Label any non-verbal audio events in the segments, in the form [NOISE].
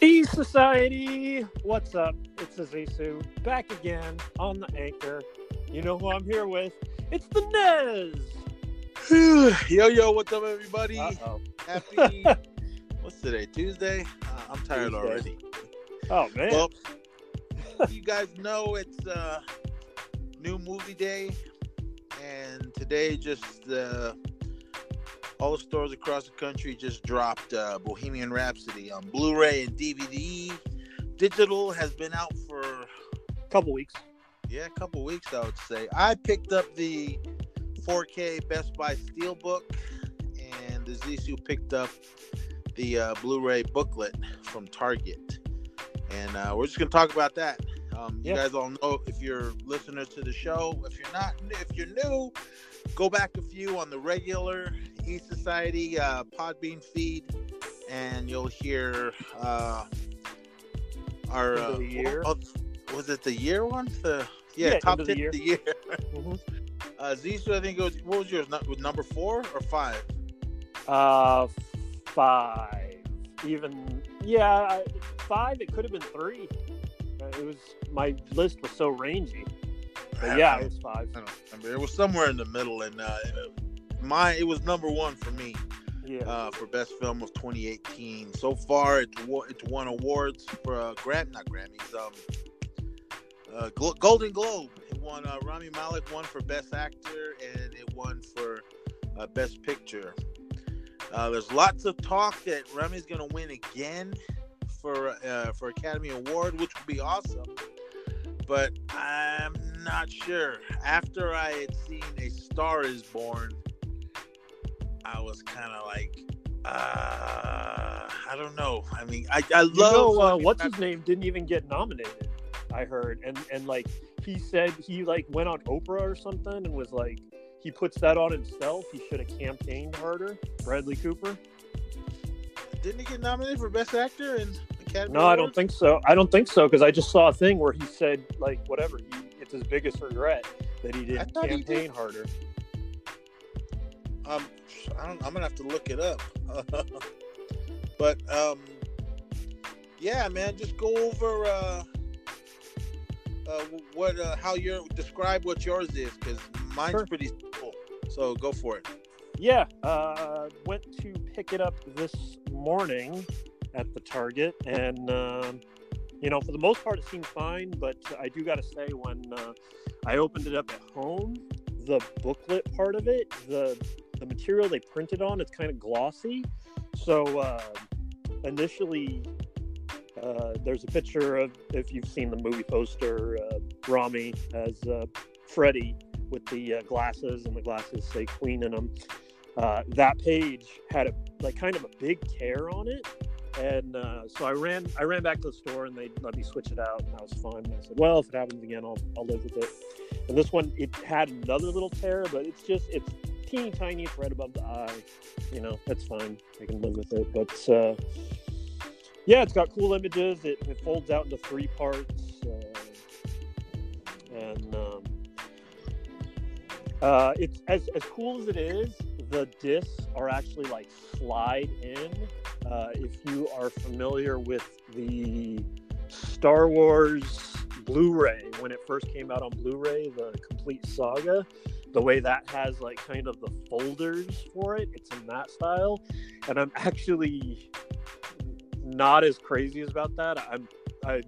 E Society, what's up? It's Azizu back again on the anchor. You know who I'm here with? It's the Nez. [SIGHS] yo, yo, what's up, everybody? Uh-oh. Happy, [LAUGHS] what's today? Tuesday? Uh, I'm tired Tuesday. already. Oh man. Well, [LAUGHS] you guys know it's uh, new movie day, and today just uh, all the stores across the country just dropped uh, Bohemian Rhapsody on Blu-ray and DVD. Digital has been out for a couple weeks. yeah a couple weeks, I would say. I picked up the 4K Best Buy Steelbook, and the Zissou picked up the uh, Blu-ray booklet from Target, and uh, we're just gonna talk about that. Um, you guys all know if you're listeners to the show. If you're not, if you're new, go back a few on the regular E Society uh, Podbean feed, and you'll hear uh, our uh, year. oh, was it the year one? The yeah, Yeah, top of the year. of the year. Uh, I think it was. What was yours? nu- Number four or five? Uh, five. Even yeah, five. It could have been three. Uh, It was my list was so rangy. But yeah, it was five. I don't remember. It was somewhere in the middle, and uh, my it was number one for me Yeah. uh, for best film of 2018. So far, it's wo- it's won awards for uh, Gram, not Grammys. Um, uh, Glo- Golden Globe. It won. Uh, Rami Malek won for best actor, and it won for uh, best picture. Uh, there's lots of talk that Rami's going to win again for uh, for Academy Award, which would be awesome. But I'm not sure. After I had seen A Star Is Born, I was kind of like, uh, I don't know. I mean, I, I You love know, uh, what's his name didn't even get nominated. I heard, and and like he said, he like went on Oprah or something and was like, he puts that on himself. He should have campaigned harder. Bradley Cooper. Didn't he get nominated for Best Actor in Academy? No, I don't think so. I don't think so because I just saw a thing where he said like whatever. He, it's his biggest regret that he didn't thought he campaign did. harder. Um, I don't. I'm gonna have to look it up. [LAUGHS] but um, yeah, man, just go over uh, uh, what uh, how your describe what yours is because mine's Sure. pretty simple. So go for it. Yeah, uh, went to pick it up this morning at the Target, and um, you know, for the most part, it seemed fine. But I do got to say, when uh, I opened it up at home, the booklet part of it, the the material they printed on, it's kind of glossy. So uh, initially, uh, there's a picture of if you've seen the movie poster, uh, Rami as uh, Freddy with the uh, glasses, and the glasses say Queen in them. Uh, that page had a like kind of a big tear on it, and uh, so I ran I ran back to the store and they let me switch it out, and that was fine. And I said, well, if it happens again, I'll I'll live with it. And this one, it had another little tear, but it's just it's teeny tiny. Right above the eye. You know, that's fine. I can live with it. But uh, yeah, it's got cool images. It, it folds out into three parts, uh, and um, uh, it's as as cool as it is. The discs are actually like slide in. Uh, if you are familiar with the Star Wars Blu-ray when it first came out on Blu-ray, the complete saga, the way that has like kind of the folders for it, it's in that style, and I'm actually not as crazy about that. I'm I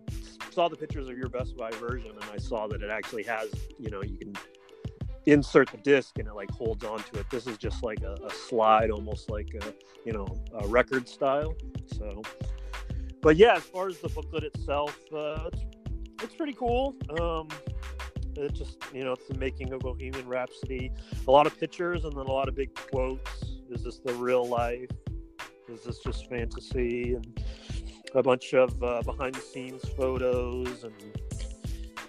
saw the pictures of your Best Buy version, and I saw that it actually has you know you can insert the disc and it like holds onto it. This is just like a, a slide, almost like a you know a record style. So, but yeah, as far as the booklet itself, uh, it's it's pretty cool. Um, it just you know it's the making of Bohemian Rhapsody. A lot of pictures and then a lot of big quotes. Is this the real life? Is this just fantasy? And a bunch of uh, behind the scenes photos and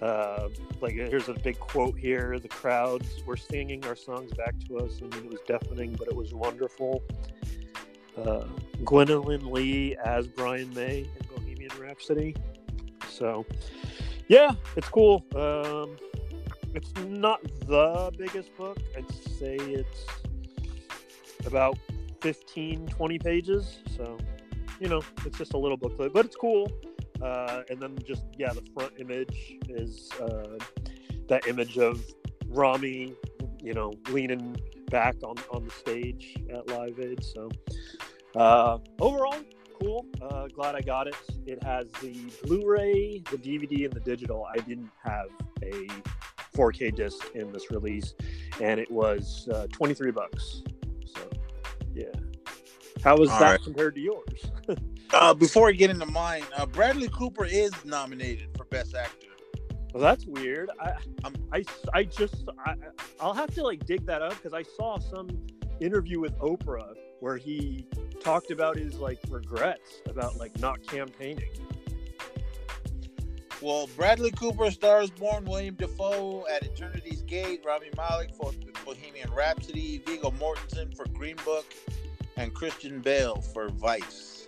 uh, like here's a big quote here the crowds were singing our songs back to us i mean it was deafening but it was wonderful uh, gwilym lee as brian may in bohemian rhapsody so yeah it's cool um, it's not the biggest book i'd say it's about 15 20 pages so you know, it's just a little booklet, but it's cool. Uh, and then just yeah, the front image is uh, that image of Rami, you know, leaning back on on the stage at Live Aid. So uh, overall, cool. Uh, glad I got it. It has the Blu-ray, the DVD, and the digital. I didn't have a 4K disc in this release, and it was uh, 23 bucks. So yeah. How was All that right. compared to yours? [LAUGHS] Uh, before I get into mine, uh, Bradley Cooper is nominated for Best Actor. Well, that's weird. I, Um, I, I just, I, I'll have to like dig that up because I saw some interview with Oprah where he talked about his like regrets about like not campaigning. Well, Bradley Cooper stars born William Dafoe at Eternity's Gate, Rami Malek for Bohemian Rhapsody, Viggo Mortensen for Green Book, and Christian Bale for Vice.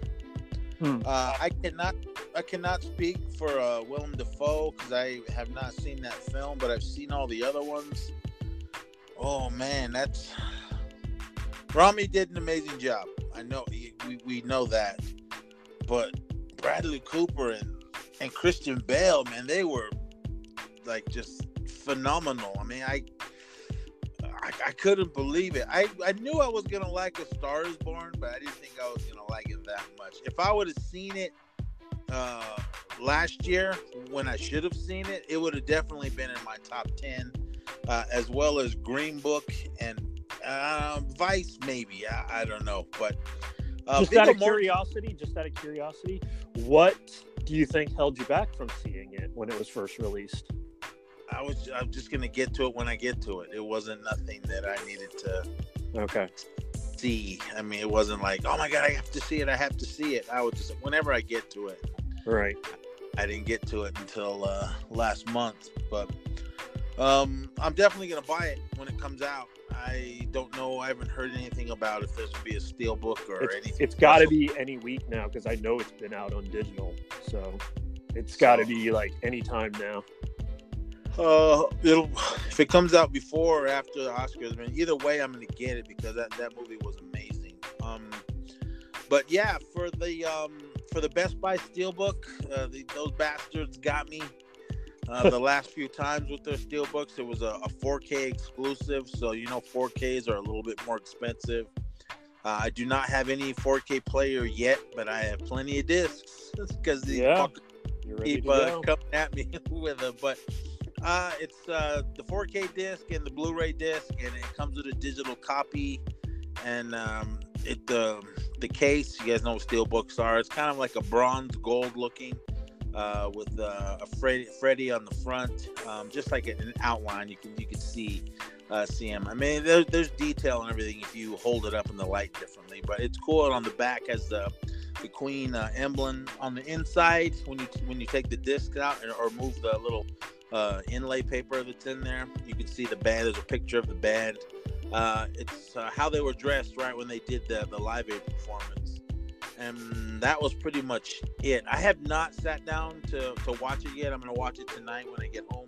Hmm. Uh, I cannot, I cannot speak for uh, Willem Dafoe because I have not seen that film, but I've seen all the other ones. Oh man, that's Rami did an amazing job. I know we, we know that, but Bradley Cooper and and Christian Bale, man, they were like just phenomenal. I mean, I I, I couldn't believe it. I, I knew I was gonna like A Star Is Born, but I didn't think I was gonna like it that much. If I would have seen it uh, last year when I should have seen it, it would have definitely been in my top ten, uh, as well as Green Book and uh, Vice, maybe. I, I don't know, but uh, just Viggo out of Mortensen- curiosity, just out of curiosity, what do you think held you back from seeing it when it was first released? I was I'm just gonna get to it when I get to it. It wasn't nothing that I needed to Okay. see. I mean, it wasn't like, oh my god, I have to see it. I have to see it. I was just whenever I get to it. Right. I didn't get to it until uh, last month, but um, I'm definitely gonna buy it when it comes out. I don't know. I haven't heard anything about if there's gonna be a steel book or It's, anything. it's got to be any week now because I know it's been out on digital. So it's got to So- be like any time now. Uh, it'll if it comes out before or after the Oscars. I mean, either way, I'm gonna get it because that, that movie was amazing. Um, but yeah, for the um for the Best Buy Steelbook, uh, the, those bastards got me. Uh, the last few times with their steelbooks, it was a, a 4K exclusive, so you know 4Ks are a little bit more expensive. Uh, I do not have any 4K player yet, but I have plenty of discs [LAUGHS] because these Yeah. keep uh, coming at me [LAUGHS] with them. But uh, it's uh, the 4K disc and the Blu-ray disc, and it comes with a digital copy. And um, it the the case, you guys know what steel books are. It's kind of like a bronze gold looking. Uh, with uh, a Freddy, on the front, um, just like an outline, you can you can see uh, see him. I mean, there, there's detail and everything if you hold it up in the light differently, but it's cool. And on the back has the the queen uh, emblem on the inside when you when you take the disc out and, or move the little uh, inlay paper that's in there you can see the band there's a picture of the band uh, it's uh, how they were dressed right when they did the, the live aid performance and that was pretty much it i have not sat down to, to watch it yet i'm going to watch it tonight when i get home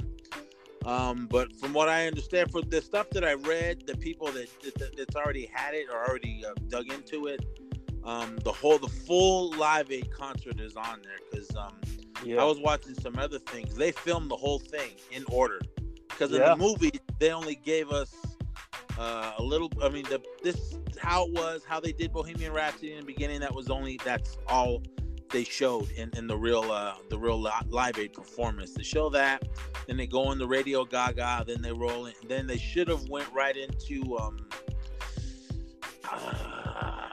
um, but from what I understand, for the stuff that I read, the people that, that that's already had it or already uh, dug into it, um, the whole the full Live Aid concert is on there because um, Yeah. I was watching some other things. They filmed the whole thing in order because in Yeah. the movie they only gave us uh, a little. I mean, the this how it was, how they did Bohemian Rhapsody in the beginning. That was only that's all they showed in, in the real uh, the real Live Aid performance. They show that, then they go on the Radio Gaga, then they roll in. Then they should have went right into um, uh,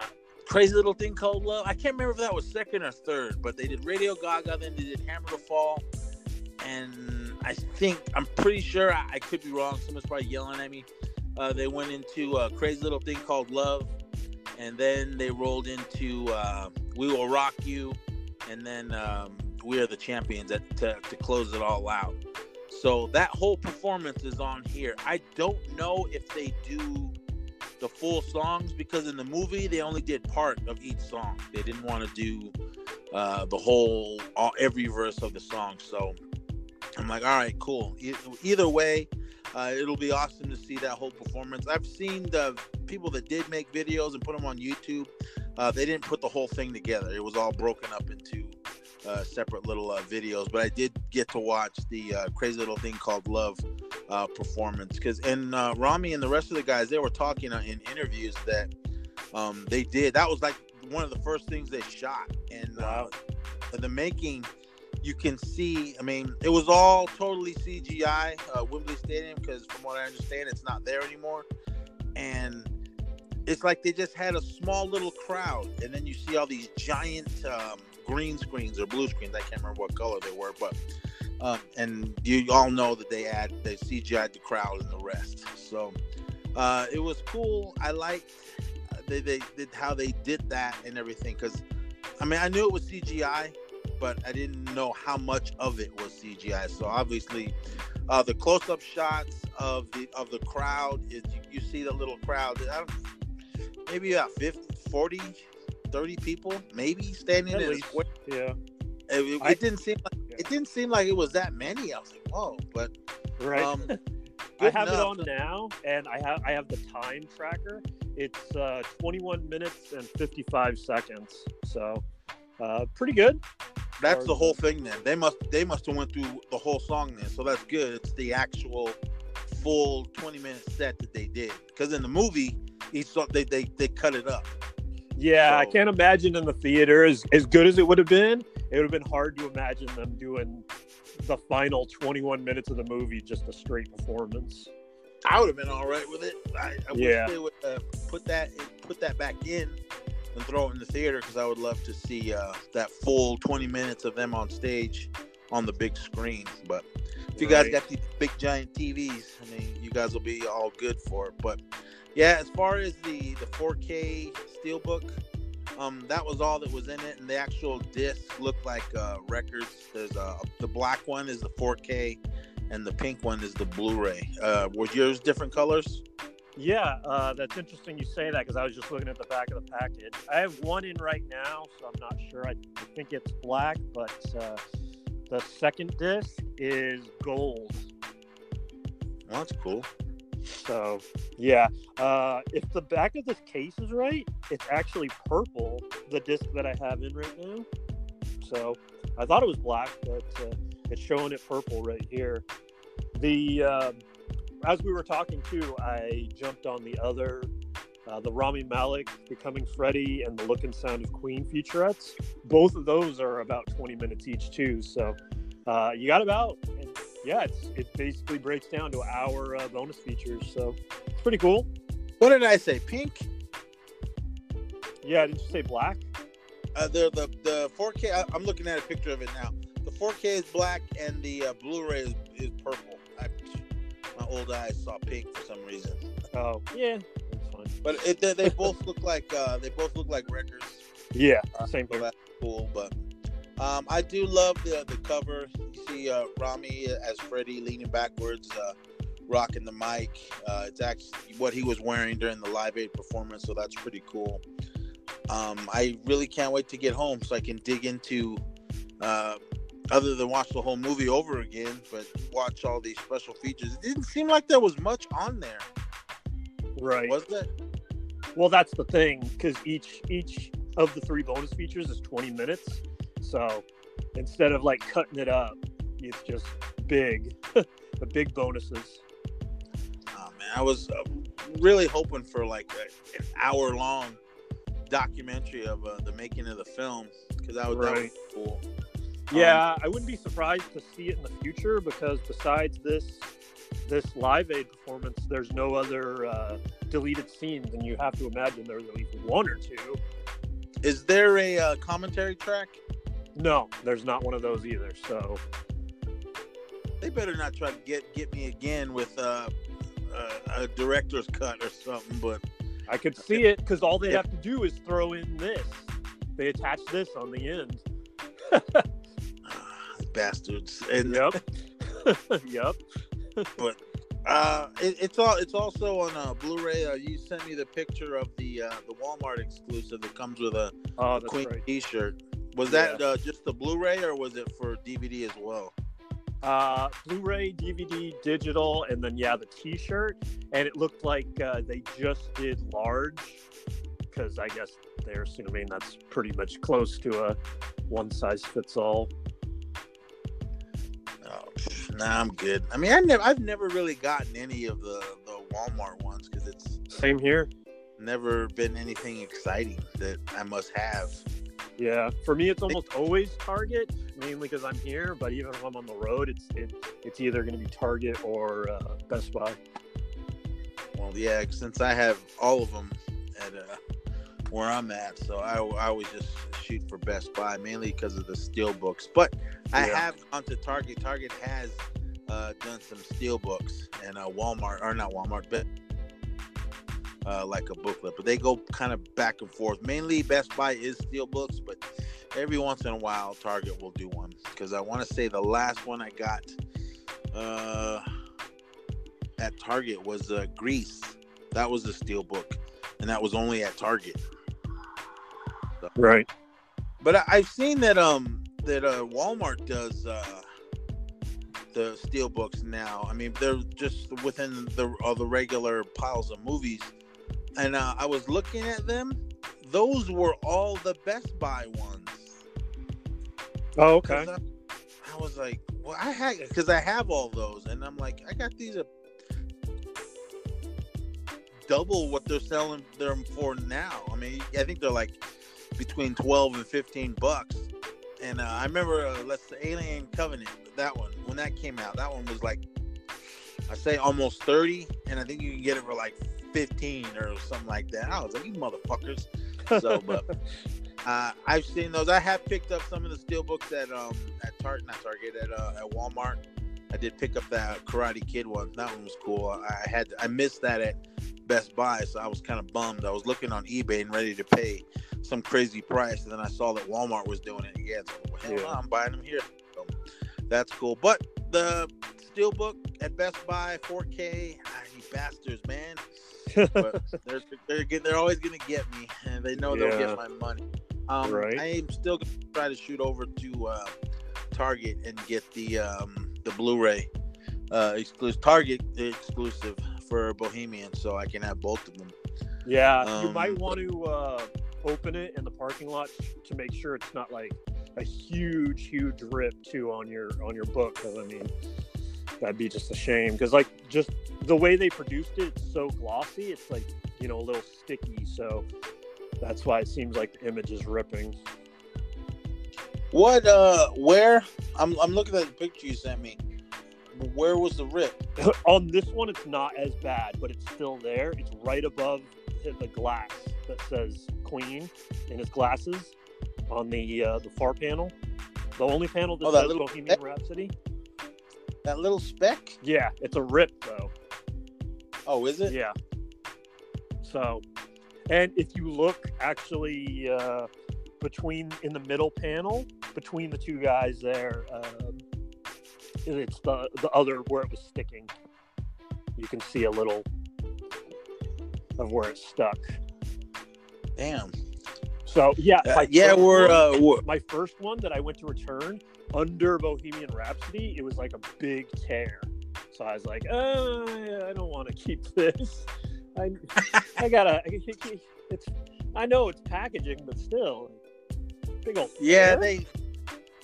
crazy little thing called Love. I can't remember if that was second or third, but they did Radio Gaga, then they did Hammer to Fall, and I think I'm pretty sure I, I could be wrong. Someone's probably yelling at me. Uh, they went into a crazy little thing called Love, and then they rolled into uh, We Will Rock You, and then um, We Are the Champions at, to, to close it all out. So that whole performance is on here. I don't know if they do the full songs because in the movie they only did part of each song. They didn't want to do uh, the whole all, every verse of the song. So I'm like, all right, cool. E- either way, uh, it'll be awesome to see that whole performance. I've seen the people that did make videos and put them on YouTube. uh, they didn't put the whole thing together. It was all broken up into uh, separate little uh, videos. But I did get to watch the uh, crazy little thing called Love uh, performance because and uh, Rami and the rest of the guys they were talking in interviews that um, they did. That was like one of the first things they shot, and wow. the making you can see. I mean, it was all totally CGI, uh, Wembley Stadium, because from what I understand, it's not there anymore. And it's like they just had a small little crowd, and then you see all these giant um, green screens or blue screens. I can't remember what color they were, but um, and you all know that they add they CGI'd the crowd and the rest. So uh, it was cool. I liked uh, they, they how they did that and everything because I mean I knew it was CGI, but I didn't know how much of it was CGI. So obviously, uh, the close-up shots of the of the crowd is you, you see the little crowd. maybe about 50, 40, 30 people, maybe standing At in least. square. Yeah. It, it, it didn't seem like yeah. it didn't seem like it was that many. I was like, whoa, but right. Um, [LAUGHS] I have enough. it on now, and I have I have the time tracker. It's uh, 21 minutes and 55 seconds, so uh, pretty good. That's the whole thing. Then they must they must have went through the whole song then, so that's good. It's the actual full twenty minute set that they did. Because in the movie, each song they they they cut it up. Yeah, so, I can't imagine in the theater as as good as it would have been. It would have been hard to imagine them doing the final 21 minutes of the movie just a straight performance. I would have been all right with it. I, I yeah. wish they would uh, put that put that back in and throw it in the theater because I would love to see uh, that full 20 minutes of them on stage on the big screen. But if you right. guys got these big giant TVs, I mean, you guys will be all good for it. But yeah, as far as the the 4K steelbook, um, that was all that was in it, and the actual disc looked like uh, records. There's uh, the black one is the 4K, and the pink one is the Blu-ray. Uh, was yours different colors? Yeah, uh, that's interesting you say that because I was just looking at the back of the package. I have one in right now, so I'm not sure. I, I think it's black, but uh, the second disc is gold. Well, that's cool. So, yeah, uh, if the back of this case is right, it's actually purple, the disc that I have in right now. So, I thought it was black, but uh, it's showing it purple right here. The um, as we were talking too, I jumped on the other, uh, the Rami Malek becoming Freddy and the Look and Sound of Queen featurettes. Both of those are about 20 minutes each too. So uh, you got about, yeah, it basically breaks down to our uh, bonus features. So it's pretty cool. What did I say? Pink? Yeah, did you say black? Uh, the the the 4K. I, am looking at a picture of it now. The 4K is black and the uh, Blu-ray is, is purple old eyes saw pink for some reason. Oh, yeah, that's fine. But it, they, they both look like uh, they both look like records. Yeah, uh, same thing. that's cool, but um, I do love the the cover. You see uh, Rami as Freddy leaning backwards, uh, rocking the mic. Uh, it's actually what he was wearing during the Live Aid performance, so that's pretty cool. Um, I really can't wait to get home so I can dig into uh, other than watch the whole movie over again, but watch all these special features. It didn't seem like there was much on there. Right. Was that? Well, that's the thing because each each of the three bonus features is 20 minutes. So instead of like cutting it up, it's just big, [LAUGHS] the big bonuses. Oh man, I was uh, really hoping for like a, an hour long documentary of uh, the making of the film because that would, right. that would be cool. Yeah, um, I wouldn't be surprised to see it in the future because besides this this Live Aid performance, there's no other uh, deleted scenes, and you have to imagine there's at least one or two. Is there a uh, commentary track? No, there's not one of those either. So they better not try to get get me again with uh, a director's cut or something. But I could see it because all they have to do is throw in this. They attach this on the end. [LAUGHS] bastards. And yep, [LAUGHS] yep. but uh, it, it's all it's also on uh, Blu-ray. Uh, you sent me the picture of the uh, the Walmart exclusive that comes with a, oh, Queen right. T-shirt. Was that uh, just the Blu-ray or was it for DVD as well? Uh, Blu-ray, DVD, digital, and then yeah, the T-shirt. And it looked like uh, they just did large because I guess they're assuming that's pretty much close to a one size fits all. Nah, I'm good. I mean, I never, I've never really gotten any of the the Walmart ones because it's Same here. never been anything exciting that I must have. Yeah, for me, it's almost always Target, mainly because I'm here. But even if I'm on the road, it's it, it's either going to be Target or uh, Best Buy. Well, yeah, since I have all of them at uh, where I'm at, so I, I always just shoot for Best Buy mainly because of the steel books. But I have gone to Target. Target has uh, done some steel books, and uh, Walmart or not Walmart, but uh, like a booklet. But they go kind of back and forth. Mainly Best Buy is steel books, but every once in a while Target will do one because I want to say the last one I got. Uh, at Target was uh, Grease. That was a steel book, and that was only at Target. Right. But I, I've seen that um that uh, Walmart does uh, the steel books now. I mean, they're just within the of the regular piles of movies, and uh, I was looking at them. Those were all the Best Buy ones. Oh, okay. I, I was like, well, I had because I have all those, and I'm like, I got these at double what they're selling them for now. I mean, I think they're like between twelve and fifteen bucks. And uh, I remember, uh, let's say Alien Covenant, that one when that came out, that one was like, I say almost thirty, and I think you can get it for like fifteen or something like that. I was like, you motherfuckers. So, [LAUGHS] but uh, I've seen those. I have picked up some of the steel books at um at Target, not Target, at uh, at Walmart. I did pick up that Karate Kid one. That one was cool. I had I missed that at Best Buy, so I was kind of bummed. I was looking on eBay and ready to pay some crazy price, and then I saw that Walmart was doing it again. So well, Yeah. I'm buying them here. So, that's cool. But the steelbook at Best Buy, 4K, ah, you bastards, man. But [LAUGHS] they're they're get, they're always gonna get me, and they know they'll get my money. Um, Right. I am still gonna try to shoot over to uh, Target and get the um, the Blu-ray uh, exclusive Target exclusive for Bohemian, so I can have both of them. yeah, you Um, might want to uh, open it in the parking lot to make sure it's not like a huge, huge rip too on your on your book. Because I mean, that'd be just a shame. Because like just the way they produced it, it's so glossy. It's like you know a little sticky. So that's why it seems like the image is ripping. What? Uh, where? I'm I'm looking at the picture you sent me. Where was the rip? [LAUGHS] on this one, it's not as bad, but it's still there. It's right above the- the glass that says Queen in his glasses on the uh, the far panel. The only panel that Oh, that says little Bohemian speck? Rhapsody. That little speck? Yeah, it's a rip though. Oh, is it? Yeah. So, and if you look actually uh, between in the middle panel between the two guys there, um, it's the the other where it was sticking. You can see a little of where it's stuck. Damn. So yeah, Uh, my yeah, we're uh, we're, my first one that I went to return under Bohemian Rhapsody, it was like a big tear. So I was like, uh, I don't want to keep this. I, I gotta. It's. I know it's packaging, but still, big old. Yeah, tear? they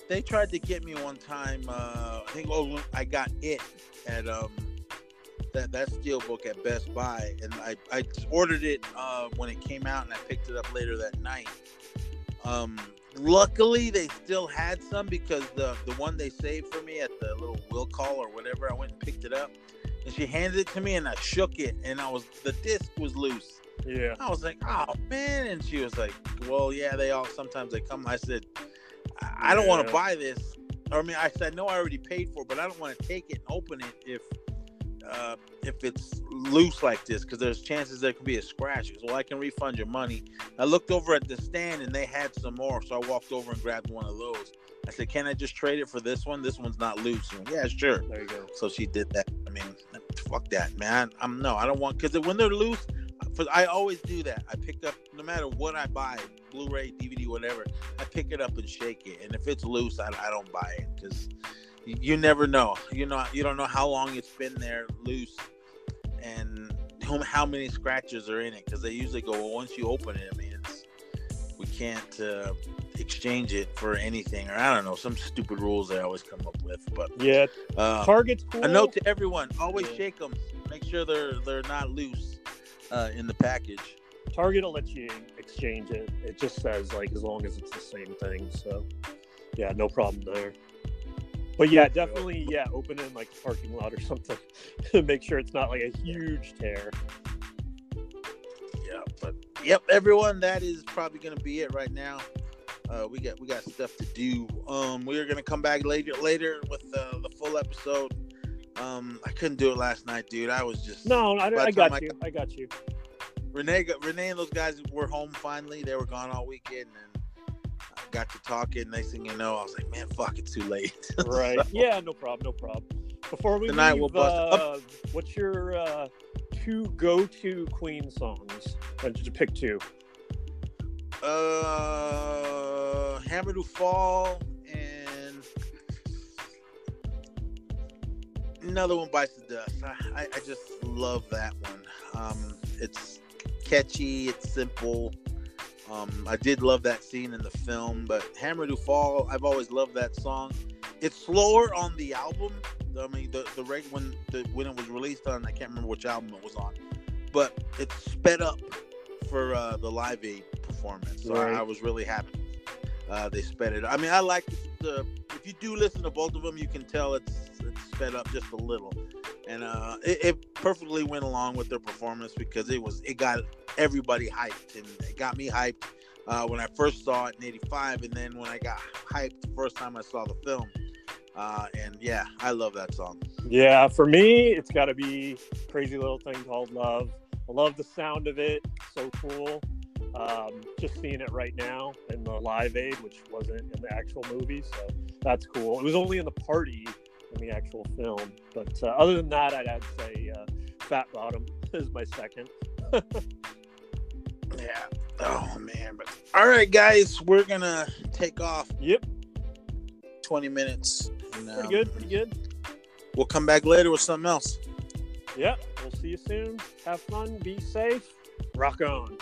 they tried to get me one time. Uh, I think oh, I got it at um that that steel book at Best Buy, and I I ordered it uh, when it came out, and I picked it up later that night. Um, luckily, they still had some because the the one they saved for me at the little will call or whatever, I went and picked it up, and she handed it to me, and I shook it, and I was the disc was loose. Yeah. I was like, oh man, and she was like, well, yeah, they all sometimes they come. I said, I I don't want to buy this. I mean, I said, no, I already paid for, it, but I don't want to take it and open it if uh, if it's loose like this because there's chances there could be a scratch. Well, I can refund your money. I looked over at the stand and they had some more, so I walked over and grabbed one of those. I said, can I just trade it for this one? This one's not loose. Went, yeah, sure. There you go. So she did that. I mean, fuck that, man. I'm no, I don't want because when they're loose, for I always do that. I pick up no matter what I buy, Blu-ray, DVD, whatever. I pick it up and shake it, and if it's loose, I, I don't buy it because you never know. You know, you don't know how long it's been there loose, and how, how many scratches are in it because they usually go well once you open it. I mean, it's we can't uh, exchange it for anything or I don't know some stupid rules they always come up with. But Yeah, uh, Target's cool. a note to everyone: always Yeah. shake them. Make sure they're they're not loose uh, in the package. Target will let you exchange it. It just says like as long as it's the same thing. So yeah, no problem there. But yeah, definitely yeah, open it in like a parking lot or something. [LAUGHS] To make sure it's not like a huge tear. Yeah, but yep, everyone, that is probably gonna be it right now. Uh, we got we got stuff to do. Um, we are gonna come back later later with uh, the full episode. Um, I couldn't do it last night, dude. I was just No, I, I got I you. I got you. Renee, got, Renee, and those guys were home finally. They were gone all weekend, and got to talking. Next thing you know, I was like, man, fuck, it's too late. [LAUGHS] Right. So, Yeah, no problem. No problem. Before we Tonight leave, we'll bust uh, what's your uh, two go-to Queen songs? Uh, just pick two. uh, Hammer to Fall and another one bites the dust. I, I just love that one. Um, it's catchy. It's simple. Um, I did love that scene in the film, but Hammer to Fall, I've always loved that song. It's slower on the album. I mean, the the reg when the when it was released on, I can't remember which album it was on, but it's sped up for uh, the Live Aid performance. So Right. I, I was really happy uh, they sped it. I mean, I like the. If you do listen to both of them, you can tell it's it's sped up just a little, and uh, it, it perfectly went along with their performance because it was it got everybody hyped and it got me hyped uh, when I first saw it in '85, and then when I got hyped the first time I saw the film. Uh, and yeah, I love that song. Yeah, for me, it's got to be "Crazy Little Thing Called Love." I love the sound of it. So cool. Um, just seeing it right now in the Live Aid, which wasn't in the actual movie, so that's cool. It was only in the party in the actual film, but uh, other than that, I'd, I'd say uh, "Fat Bottom" is my second. [LAUGHS] Yeah. Oh man. But all right, guys, we're gonna take off Yep, 20 minutes. And, pretty um, good, pretty good. We'll come back later with something else. Yep. we'll see you soon. Have fun, be safe, rock on.